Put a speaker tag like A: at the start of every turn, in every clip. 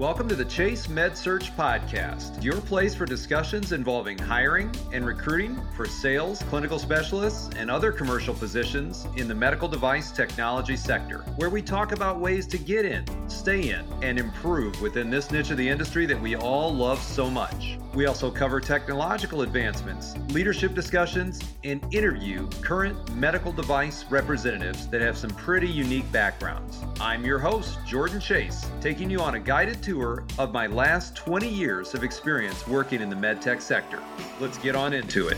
A: Welcome to the Chase Med Search Podcast, your place for discussions involving hiring and recruiting for sales, clinical specialists, and other commercial positions in the medical device technology sector, where we talk about ways to get in, stay in, and improve within this niche of the industry that we all love so much. We also cover technological advancements, leadership discussions, and interview current medical device representatives that have some pretty unique backgrounds. I'm your host, Jordan Chase, taking you on a guided tour of my last 20 years of experience working in the medtech sector. Let's get on into it.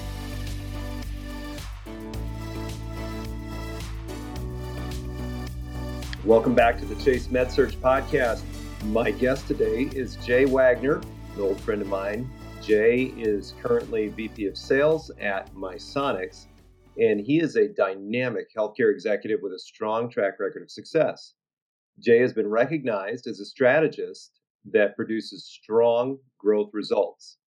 A: Welcome back to the Chase MedSearch podcast. My guest today is Jay Wagner, an old friend of mine. Jay is currently VP of Sales at Misonix, and he is a dynamic healthcare executive with a strong track record of success. Jay has been recognized as a strategist that produces strong growth results.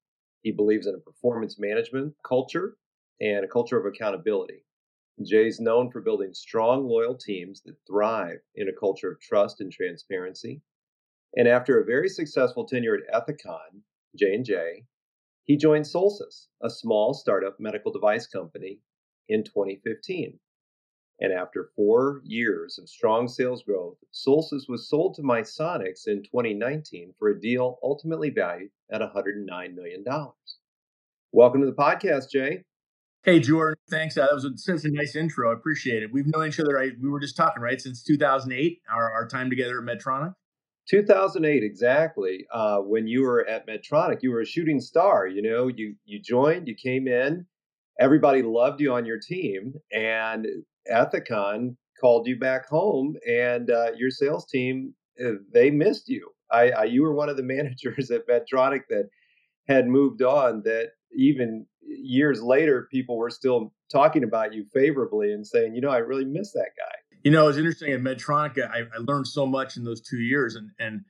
A: He believes in a performance management culture and a culture of accountability. Jay's known for building strong, loyal teams that thrive in a culture of trust and transparency. And after a very successful tenure at Ethicon, J&J, he joined Solstice, a small startup medical device company, in 2015. And after four years of strong sales growth, Solstice was sold to Misonix in 2019 for a deal ultimately valued at $109 million. Welcome to the podcast, Jay.
B: Hey, Jordan. Thanks. Uh, that was a, such a nice intro. I appreciate it. We've known each other, right? We were just talking, right? Since 2008, our, our time together at Medtronic.
A: 2008 exactly uh, when you were at medtronic you were a shooting star you know you you joined you came in everybody loved you on your team and ethicon called you back home and uh, your sales team uh, they missed you I, I you were one of the managers at medtronic that had moved on that even years later people were still talking about you favorably and saying you know i really miss that guy
B: you know, it was interesting at Medtronic. I, I learned so much in those two years, and and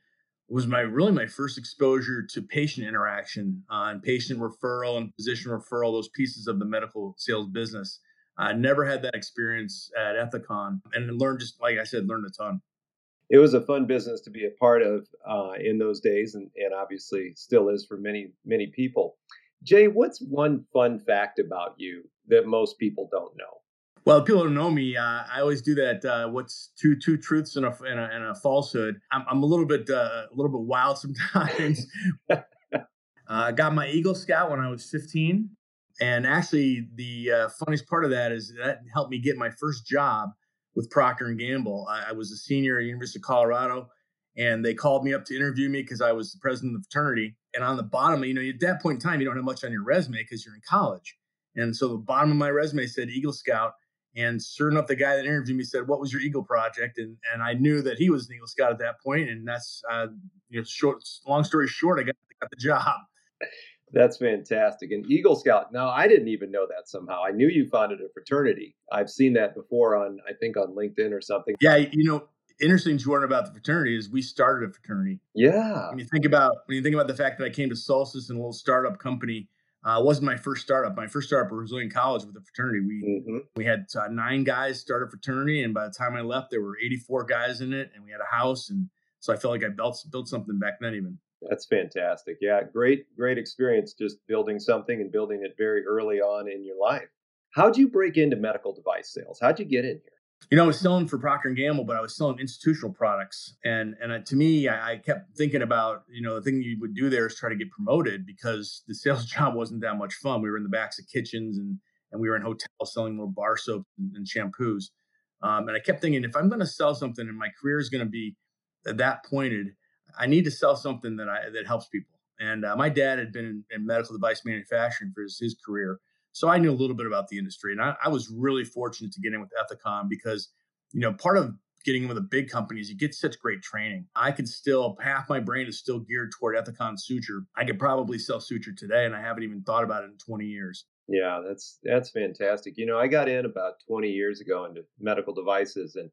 B: was my really my first exposure to patient interaction uh, and patient referral and physician referral, those pieces of the medical sales business. I never had that experience at Ethicon, and learned just like I said, learned a ton.
A: It was a fun business to be a part of uh, in those days, and, and obviously still is for many many people. Jay, what's one fun fact about you that most people don't know?
B: Well, people don't know me. Uh, I always do that. Uh, what's two two truths and a, and a, and a falsehood? I'm, I'm, a little bit uh, a little bit wild sometimes. I uh, got my Eagle Scout when I was 15, and actually the uh, funniest part of that is that helped me get my first job with Procter and Gamble. I, I was a senior at University of Colorado, and they called me up to interview me because I was the president of the fraternity. And on the bottom, you know, at that point in time, you don't have much on your resume because you're in college. And so the bottom of my resume said Eagle Scout and sure enough, the guy that interviewed me said, "What was your Eagle project?" And and I knew that he was an Eagle Scout at that point. and that's uh, you know, short. Long story short, I got, got the job.
A: That's fantastic. And Eagle Scout. Now, I didn't even know that somehow. I knew you founded a fraternity. I've seen that before on, I think, on LinkedIn or something.
B: Yeah, you know, interesting, Jordan, about the fraternity is we started a fraternity.
A: Yeah.
B: When you think about when you think about the fact that I came to Solstice and a little startup company uh, wasn't my first startup. My first startup was in college with a fraternity. We mm-hmm. we had uh, nine guys start a fraternity, and by the time I left, there were 84 guys in it, and we had a house, and so I felt like I built built something back then. Even
A: that's fantastic. Yeah, great great experience just building something and building it very early on in your life. How'd you break into medical device sales? How'd you get in here?
B: you know, I was selling for Procter and Gamble, but I was selling institutional products, and and to me, I, kept thinking about you know the thing you would do there is try to get promoted because the sales job wasn't that much fun. We were in the backs of kitchens and and we were in hotels selling little bar soap and, shampoos, um, and I kept thinking if I'm going to sell something and my career is going to be that pointed, I need to sell something that I that helps people. And uh, my dad had been in, in medical device manufacturing for his, his career, so I knew a little bit about the industry, and I, I was really fortunate to get in with Ethicon because, you know, part of getting in with the big companies, you get such great training. I could still half my brain is still geared toward Ethicon suture. I could probably sell suture today, and I haven't even thought about it in 20 years.
A: Yeah, that's that's fantastic. You know, I got in about 20 years ago into medical devices, and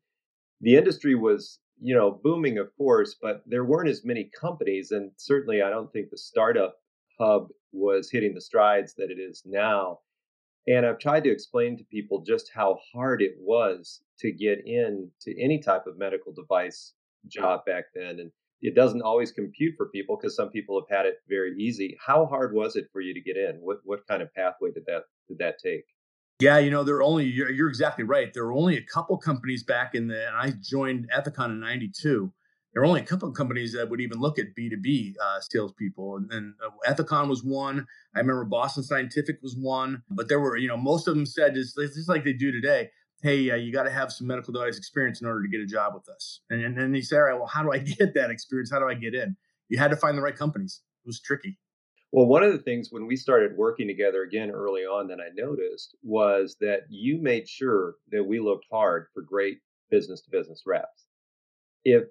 A: the industry was you know booming, of course, but there weren't as many companies, and certainly I don't think the startup hub was hitting the strides that it is now. And I've tried to explain to people just how hard it was to get in to any type of medical device job back then, and it doesn't always compute for people because some people have had it very easy. How hard was it for you to get in? What what kind of pathway did that did that take?
B: Yeah, you know, there are only you're, you're exactly right. There were only a couple companies back in the, and I joined Ethicon in '92. There were only a couple of companies that would even look at B2B uh, salespeople. And then uh, Ethicon was one. I remember Boston Scientific was one. But there were, you know, most of them said just, just like they do today, hey, uh, you got to have some medical device experience in order to get a job with us. And, then they say, all right, well, how do I get that experience? How do I get in? You had to find the right companies. It was tricky.
A: Well, one of the things when we started working together again early on that I noticed was that you made sure that we looked hard for great business to business reps. If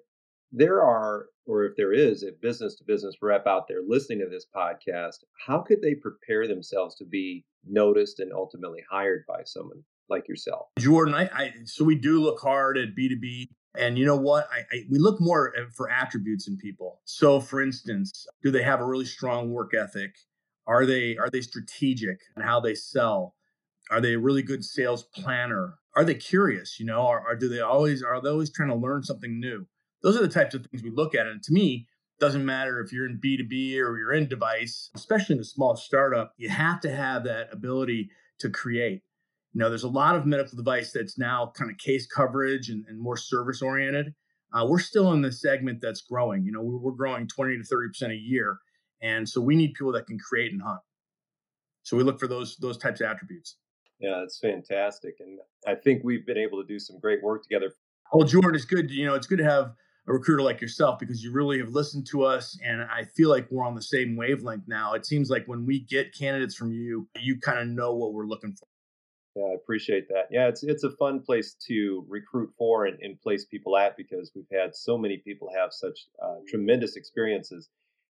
A: there are, or if there is a business to business rep out there listening to this podcast, how could they prepare themselves to be noticed and ultimately hired by someone like yourself?
B: Jordan, I, I so we do look hard at B2B and you know what? I, I, we look more uh, for attributes in people. So, for instance, do they have a really strong work ethic? Are they are they strategic in how they sell? Are they a really good sales planner? Are they curious? You know, or, or do they always are they always trying to learn something new? Those are the types of things we look at. And to me, doesn't matter if you're in B2B or you're in device, especially in a small startup, you have to have that ability to create. You know, there's a lot of medical device that's now kind of case coverage and, and more service oriented. Uh, we're still in the segment that's growing. You know, we're, we're growing 20 to 30 percent a year, and so we need people that can create and hunt. So we look for those those types of attributes.
A: Yeah, that's fantastic, and I think we've been able to do some great work together.
B: Well, Jordan, it's good. You know, it's good to have a recruiter like yourself because you really have listened to us, and I feel like we're on the same wavelength now. It seems like when we get candidates from you, you kind of know what we're looking for.
A: Yeah, I appreciate that. Yeah, it's it's a fun place to recruit for and, and place people at because we've had so many people have such uh, tremendous experiences.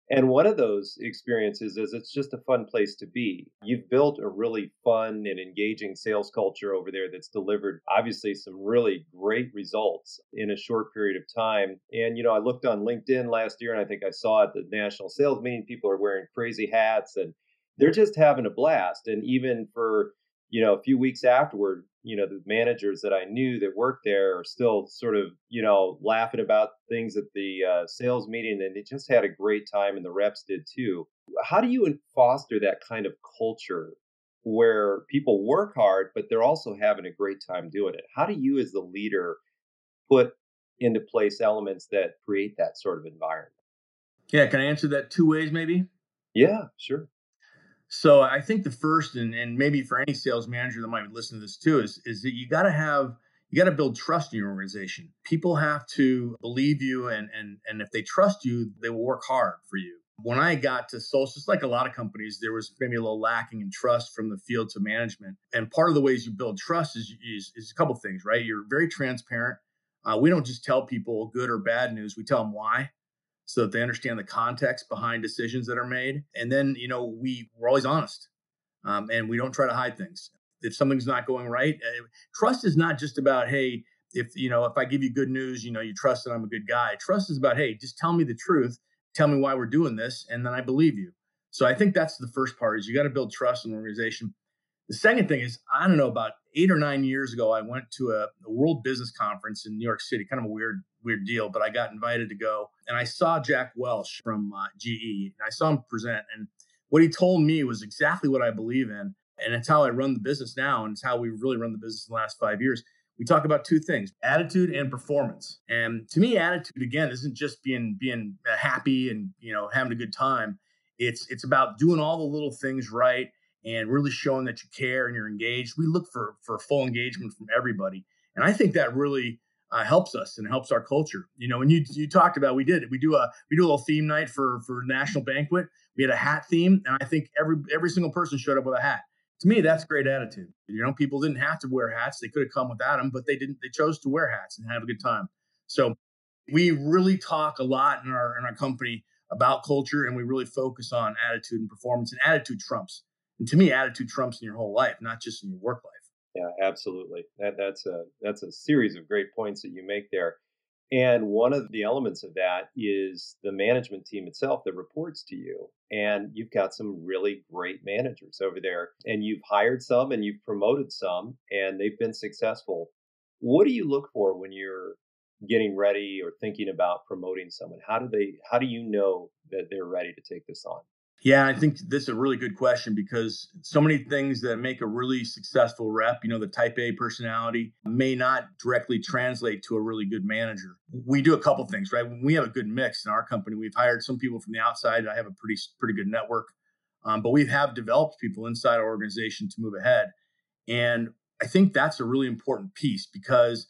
A: And one of those experiences is it's just a fun place to be. You've built a really fun and engaging sales culture over there that's delivered obviously some really great results in a short period of time. And, you know, I looked on LinkedIn last year and I think I saw at the national sales meeting, people are wearing crazy hats and they're just having a blast. And even for you know, a few weeks afterward, you know, the managers that I knew that worked there are still sort of, you know, laughing about things at the uh, sales meeting, and they just had a great time, and the reps did too. How do you foster that kind of culture where people work hard, but they're also having a great time doing it? How do you, as the leader, put into place elements that create that sort of environment?
B: Yeah, can I answer that two ways, maybe?
A: Yeah, sure.
B: So I think the first, and, and maybe for any sales manager that might listen to this too, is, is that you got to have you got to build trust in your organization. People have to believe you, and and and if they trust you, they will work hard for you. When I got to Solstice, like a lot of companies, there was maybe a little lacking in trust from the field to management. And part of the ways you build trust is is, is a couple things, right? You're very transparent. Uh, we don't just tell people good or bad news; we tell them why so that they understand the context behind decisions that are made. And then, you know, we we're always honest, um, and we don't try to hide things. If something's not going right, uh, trust is not just about hey, if you know, if I give you good news, you know, you trust that I'm a good guy. Trust is about hey, just tell me the truth, tell me why we're doing this, and then I believe you. So I think that's the first part is you got to build trust in an organization. The second thing is, I don't know, about eight or nine years ago, I went to a, a, World Business Conference in New York City, kind of a weird, weird deal, but I got invited to go. And I saw Jack Welch from uh, GE, and I saw him present. And what he told me was exactly what I believe in. And it's how I run the business now, and it's how we really run the business in the last five years. We talk about two things attitude and performance. And to me, attitude, again, isn't just being being uh, happy and you know having a good time. It's it's about doing all the little things right and really showing that you care and you're engaged. We look for for full engagement from everybody, and I think that really uh, helps us and helps our culture. You know, when you you talked about we did we do a we do a little theme night for for national banquet. We had a hat theme, and I think every every single person showed up with a hat. To me, that's great attitude. You know, people didn't have to wear hats; they could have come without them, but they didn't. They chose to wear hats and have a good time. So we really talk a lot in our in our company about culture, and we really focus on attitude and performance. And attitude trumps and to me, attitude trumps in your whole life, not just in your work life.
A: Yeah, absolutely. That, that's a that's a series of great points that you make there. And one of the elements of that is the management team itself that reports to you. And you've got some really great managers over there. And you've hired some and you've promoted some, and they've been successful. What do you look for when you're getting ready or thinking about promoting someone? How do they how do you know that they're ready to take this on?
B: Yeah, I think this is a really good question because so many things that make a really successful rep, you know, the type A personality may not directly translate to a really good manager. We do a couple things, right? We have a good mix in our company. We've hired some people from the outside. I have a pretty pretty good network, um, but we have developed people inside our organization to move ahead, and I think that's a really important piece because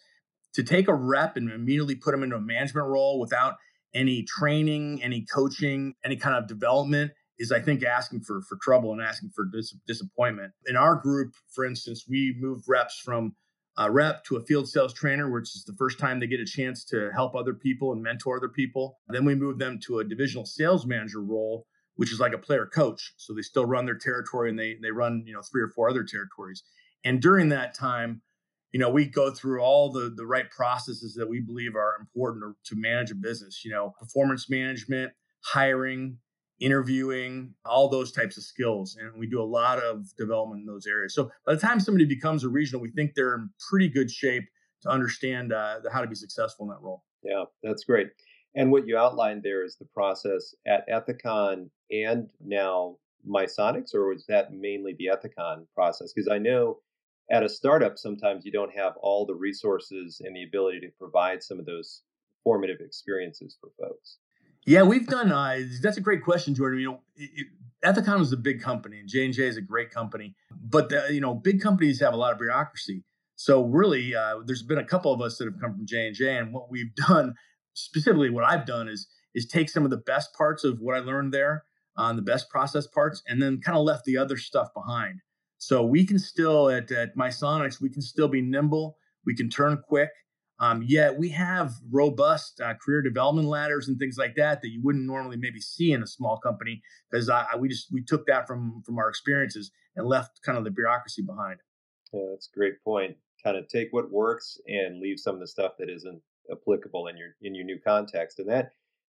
B: to take a rep and immediately put them into a management role without any training, any coaching, any kind of development is I think asking for for trouble and asking for dis- disappointment. In our group, for instance, we moved reps from a rep to a field sales trainer, which is the first time they get a chance to help other people and mentor other people. Then we moved them to a divisional sales manager role, which is like a player coach. So they still run their territory and they they run you know three or four other territories. And during that time, you know, we go through all the the right processes that we believe are important to, to manage a business. You know, performance management, hiring, interviewing, all those types of skills. And we do a lot of development in those areas. So by the time somebody becomes a regional, we think they're in pretty good shape to understand uh, how to be successful in that role.
A: Yeah, that's great. And what you outlined there is the process at Ethicon and now Misonix, or was that mainly the Ethicon process? Because I know at a startup, sometimes you don't have all the resources and the ability to provide some of those formative experiences for folks.
B: Yeah, we've done. Uh, that's a great question, Jordan. You know, it, Ethicon is a big company, and J and J is a great company. But the, you know, big companies have a lot of bureaucracy. So really, uh, there's been a couple of us that have come from J and J, and what we've done, specifically, what I've done is is take some of the best parts of what I learned there, on uh, the best process parts, and then kind of left the other stuff behind. So we can still at at Misonix, we can still be nimble. We can turn quick. Um, yet we have robust uh, career development ladders and things like that that you wouldn't normally maybe see in a small company because we just we took that from from our experiences and left kind of the bureaucracy behind.
A: Yeah, that's a great point. Kind of take what works and leave some of the stuff that isn't applicable in your in your new context. And that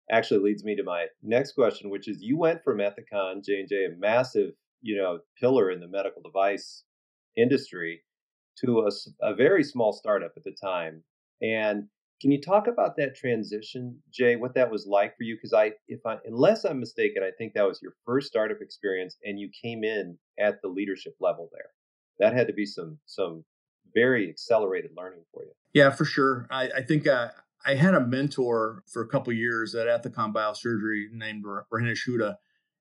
A: actually leads me to my next question, which is you went from Ethicon J and J, a massive you know pillar in the medical device industry, to a, a very small startup at the time and can you talk about that transition, Jay? What that was like for you? Because I, if I, unless I'm mistaken, I think that was your first startup experience, and you came in at the leadership level there. That had to be some some very accelerated learning for you.
B: Yeah, for sure. I, I think uh, I had a mentor for a couple years at Ethicon Biosurgery named Rahinish Huda,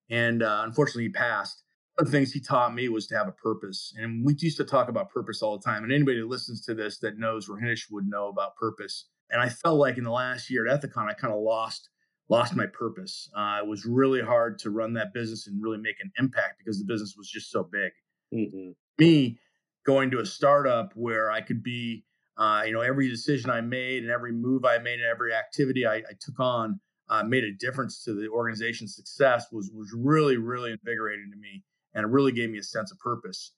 B: and uh, unfortunately he passed the things he taught me was to have a purpose. And we used to talk about purpose all the time. And anybody that listens to this that knows Rahinish would know about purpose. And I felt like in the last year at Ethicon, I kind of lost lost my purpose. Uh, it was really hard to run that business and really make an impact because the business was just so big. Mm-hmm. Me going to a startup where I could be, uh, you know, every decision I made and every move I made and every activity I, I took on uh, made a difference to the organization's success was was really really invigorating to me and it really gave me a sense of purpose.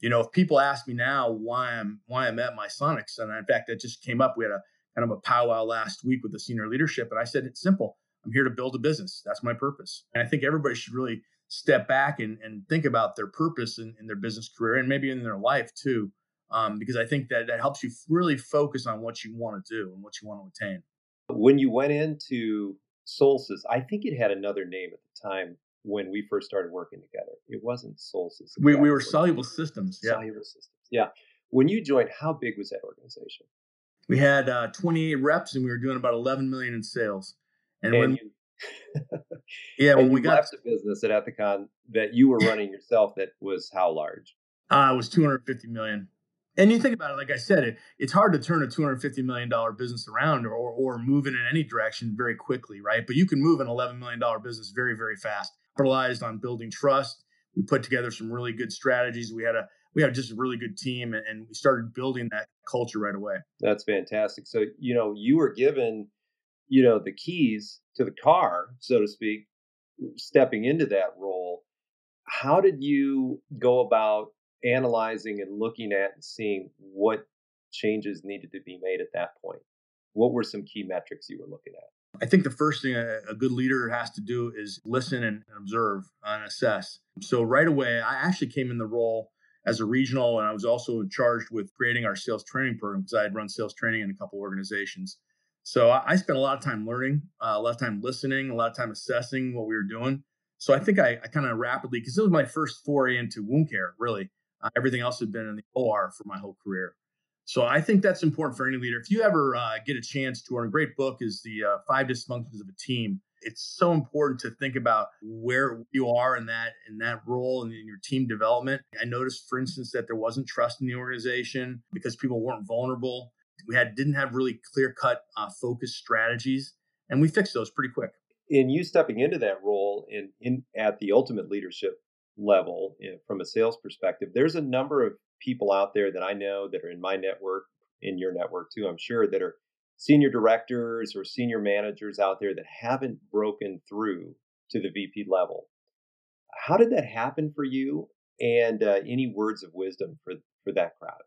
B: You know, if people ask me now why I'm why I'm at Misonix, and in fact that just came up. We had a kind of a powwow last week with the senior leadership, and I said it's simple. I'm here to build a business. That's my purpose. And I think everybody should really step back and, and think about their purpose in, in their business career and maybe in their life too. Um, because I think that that helps you really focus on what you want to do and what you want to attain.
A: When you went into Solstice, I think it had another name at the time when we first started working together. It wasn't Solstice.
B: We, we were Soluble Systems.
A: Yeah. Soluble Systems. Yeah. When you joined, how big was that organization?
B: We had uh, 28 reps and we were doing about 11 million in sales.
A: And, and when you, yeah, when we got left the business at Ethicon that you were running yourself, that was how large?
B: Uh, it was 250 million. And you think about it, like I said, it, it's hard to turn a $250 million business around or, or move it in any direction very quickly, right? But you can move an $11 million business very, very fast capitalized on building trust. We put together some really good strategies. We had a we had just a really good team, and we started building that culture right away.
A: That's fantastic. So you know, you were given, you know, the keys to the car, so to speak, stepping into that role. How did you go about analyzing and looking at and seeing what changes needed to be made at that point? What were some key metrics you were looking at?
B: I think the first thing a, good leader has to do is listen and observe and assess. So right away, I actually came in the role as a regional, and I was also charged with creating our sales training program because I had run sales training in a couple organizations. So I, I spent a lot of time learning, uh, a lot of time listening, a lot of time assessing what we were doing. So I think I, I kind of rapidly, because it was my first foray into wound care, really. Uh, everything else had been in the OR for my whole career. So I think that's important for any leader. If you ever uh, get a chance to, or a great book is the uh, Five Dysfunctions of a Team. It's so important to think about where you are in that in that role and in your team development. I noticed, for instance, that there wasn't trust in the organization because people weren't vulnerable. We had didn't have really clear cut uh, focused strategies, and we fixed those pretty quick.
A: In you stepping into that role and in at the ultimate leadership level in, from a sales perspective, there's a number of people out there that I know that are in my network, in your network too, I'm sure, that are senior directors or senior managers out there that haven't broken through to the VP level. How did that happen for you? And uh, any words of wisdom for, for that crowd?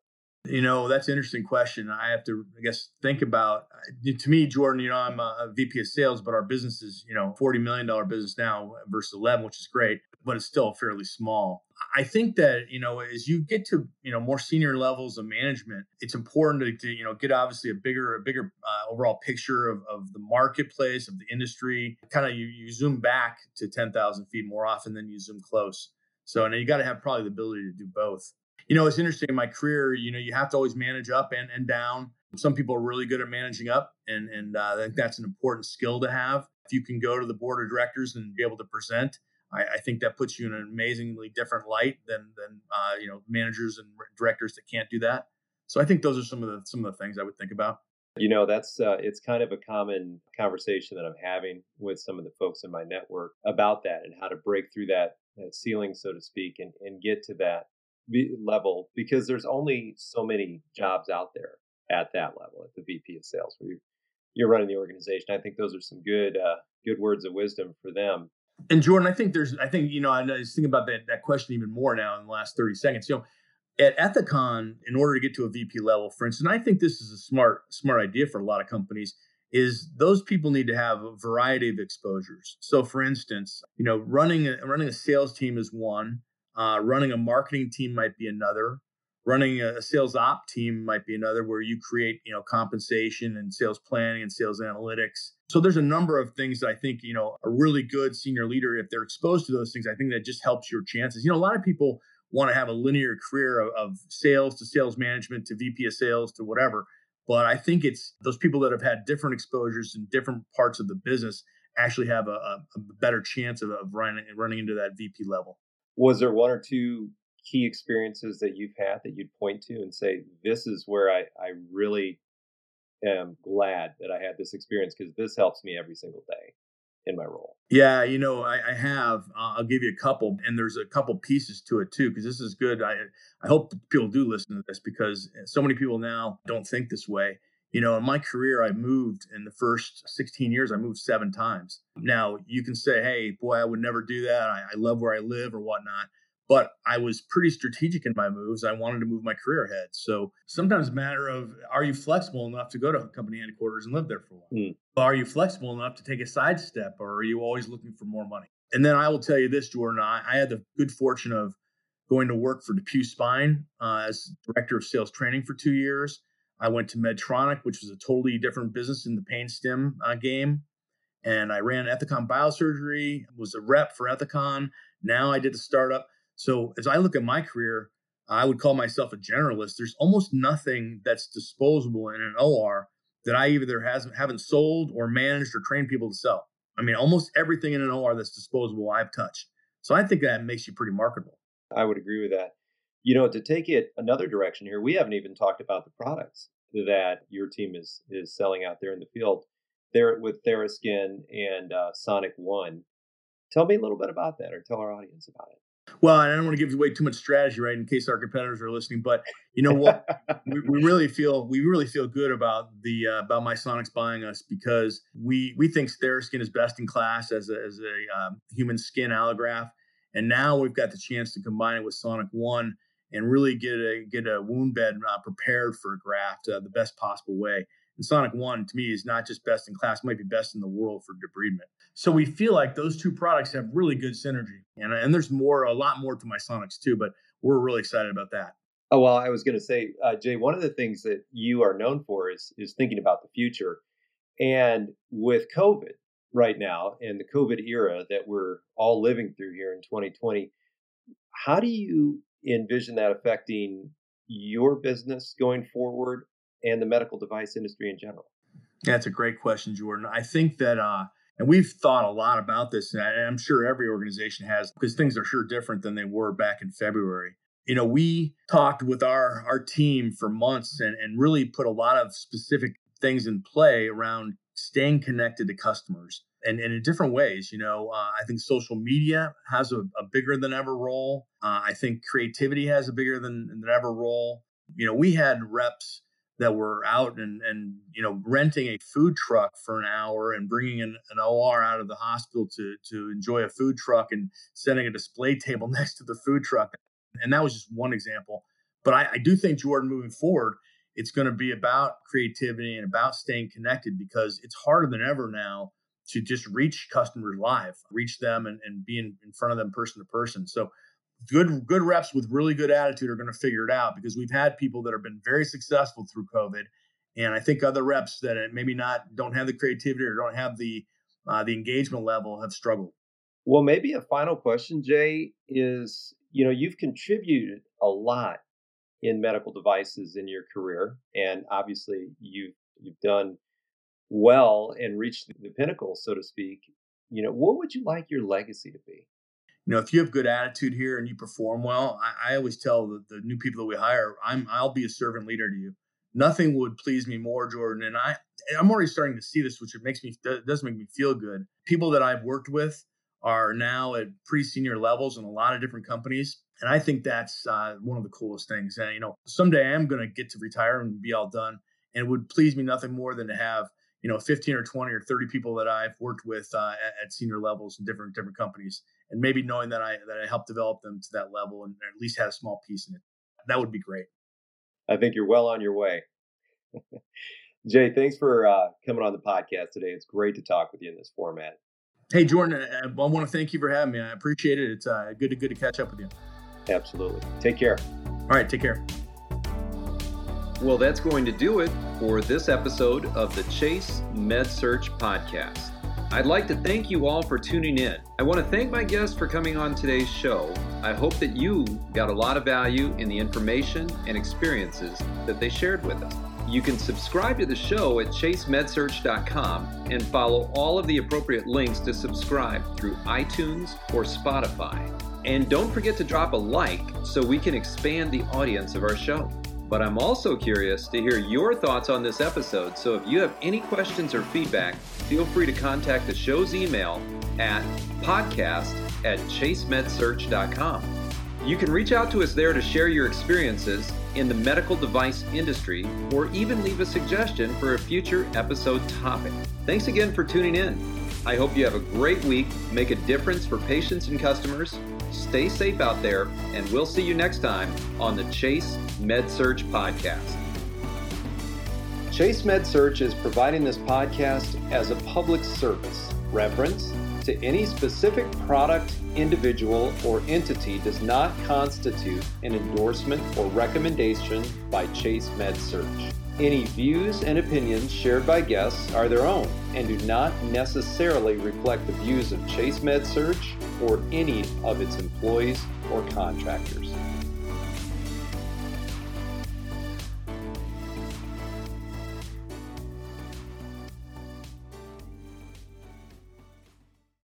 B: You know, that's an interesting question. I have to, I guess, think about. Uh, to me, Jordan, you know, I'm a VP of sales, but our business is, you know, forty million dollar business now versus eleven, which is great, but it's still fairly small. I think that you know, as you get to you know more senior levels of management, it's important to, to you know get obviously a bigger, a bigger uh, overall picture of, of the marketplace, of the industry. Kind of you you zoom back to ten thousand feet more often than you zoom close. So, and you got to have probably the ability to do both you know, it's interesting in my career, you know, you have to always manage up and, and down. Some people are really good at managing up, and, and uh, I think that's an important skill to have. If you can go to the board of directors and be able to present, I, I think that puts you in an amazingly different light than, than uh, you know, managers and directors that can't do that. So I think those are some of the some of the things I would think about.
A: You know, that's uh, it's kind of a common conversation that I'm having with some of the folks in my network about that and how to break through that, that ceiling, so to speak, and, and get to that level because there's only so many jobs out there at that level at the VP of sales where you, you're running the organization. I think those are some good uh, good words of wisdom for them.
B: And Jordan, I think there's I think you know I was thinking about that that question even more now in the last 30 seconds. You know, at Ethicon, in order to get to a VP level, for instance, I think this is a smart smart idea for a lot of companies. Is those people need to have a variety of exposures. So, for instance, you know, running a, running a sales team is one uh, running a marketing team might be another. Running a sales op team might be another, where you create, you know, compensation and sales planning and sales analytics. So there's a number of things that I think, you know, a really good senior leader, if they're exposed to those things, I think that just helps your chances. You know, a lot of people want to have a linear career of, of sales to sales management to VP of sales to whatever. But I think it's those people that have had different exposures in different parts of the business actually have a, a better chance of, of running running into that VP level.
A: Was there one or two key experiences that you've had that you'd point to and say, this is where I, I really am glad that I had this experience because this helps me every single day in my role?
B: Yeah, you know, I, I have. Uh, I'll give you a couple, and there's a couple pieces to it too, because this is good. I I hope people do listen to this because so many people now don't think this way. You know, in my career, I moved in the first 16 years, I moved seven times. Now, you can say, hey, boy, I would never do that. I, I love where I live or whatnot. But I was pretty strategic in my moves. I wanted to move my career ahead. So sometimes a matter of are you flexible enough to go to company headquarters and live there for a while? Mm. Are you flexible enough to take a sidestep or are you always looking for more money? And then I will tell you this, Jordan, I, I had the good fortune of going to work for DePuy Spine uh, as director of sales training for two years. I went to Medtronic, which was a totally different business in the pain stim uh, game. And I ran Ethicon Biosurgery, was a rep for Ethicon. Now I did a startup. So as I look at my career, I would call myself a generalist. There's almost nothing that's disposable in an OR that I either hasn't haven't sold or managed or trained people to sell. I mean, almost everything in an OR that's disposable I've touched. So I think that makes you pretty marketable.
A: I would agree with that. You know, to take it another direction here, we haven't even talked about the products that your team is is selling out there in the field. There with TheraSkin and uh, Sonic One. Tell me a little bit about that, or tell our audience about it.
B: Well, I don't want to give away too much strategy, right, in case our competitors are listening. But you know what, we, we, really feel we really feel good about the uh, about Misonix buying us because we we think TheraSkin is best in class as a, as a um, human skin allograft, and now we've got the chance to combine it with Sonic One and really get a get a wound bed uh, prepared for a graft uh, the best possible way. And Sonic One to me is not just best in class, might be best in the world for debridement. So we feel like those two products have really good synergy, and and there's more, a lot more to Misonix too, but we're really excited about that.
A: Oh well, I was going to say, uh, Jay, one of the things that you are known for is is thinking about the future. And with COVID right now and the COVID era that we're all living through here in 2020, how do you envision that affecting your business going forward and the medical device industry in general?
B: That's a great question, Jordan. I think that, uh, and we've thought a lot about this, and I'm sure every organization has, because things are sure different than they were back in February. You know, we talked with our our team for months and, and really put a lot of specific things in play around staying connected to customers and, and in different ways. You know, uh, I think social media has a, a bigger than ever role. Uh, I think creativity has a bigger than, than ever role. You know, we had reps that were out and and you know renting a food truck for an hour and bringing an, an OR out of the hospital to to enjoy a food truck and setting a display table next to the food truck. And that was just one example. But I, I do think Jordan, moving forward, it's going to be about creativity and about staying connected because it's harder than ever now to just reach customers live, reach them and, and be in, in front of them person to person. So good good reps with really good attitude are going to figure it out because we've had people that have been very successful through COVID, and I think other reps that maybe not don't have the creativity or don't have the uh, the engagement level have struggled.
A: Well, maybe a final question, Jay, is you know you've contributed a lot in medical devices in your career, and obviously you've you've done well and reached the pinnacle, so to speak. You know, what would you like your legacy to be?
B: You know, if you have good attitude here and you perform well, I, I always tell the, the new people that we hire, I'm I'll be a servant leader to you. Nothing would please me more, Jordan. And I I'm already starting to see this, which it makes me does make me feel good. People that I've worked with are now at pretty senior levels in a lot of different companies. And I think that's uh, one of the coolest things. And, you know, someday I am going to get to retire and be all done. And it would please me nothing more than to have, you know, 15 or 20 or 30 people that I've worked with uh, at, at, senior levels in different different companies. And maybe knowing that I that I helped develop them to that level and at least had a small piece in it. That would be great.
A: I think you're well on your way. Jay, thanks for uh, coming on the podcast today. It's great to talk with you in this format.
B: Hey, Jordan, I, I want to thank you for having me. I appreciate it. It's uh, good to good to catch up with you.
A: Absolutely. Take care.
B: All right, take care.
A: Well, that's going to do it for this episode of the Chase Med Search Podcast. I'd like to thank you all for tuning in. I want to thank my guests for coming on today's show. I hope that you got a lot of value in the information and experiences that they shared with us. You can subscribe to the show at chasemedsearch.com and follow all of the appropriate links to subscribe through iTunes or Spotify. And don't forget to drop a like so we can expand the audience of our show. But I'm also curious to hear your thoughts on this episode, so if you have any questions or feedback, feel free to contact the show's email at podcast at chasemedsearch.com. You can reach out to us there to share your experiences in the medical device industry or even leave a suggestion for a future episode topic. Thanks again for tuning in. I hope you have a great week, make a difference for patients and customers, stay safe out there, and we'll see you next time on the Chase MedSearch Podcast. Chase MedSearch is providing this podcast as a public service. Reference to any specific product, individual, or entity does not constitute an endorsement or recommendation by Chase MedSearch. Any views and opinions shared by guests are their own and do not necessarily reflect the views of Chase MedSearch or any of its employees or contractors.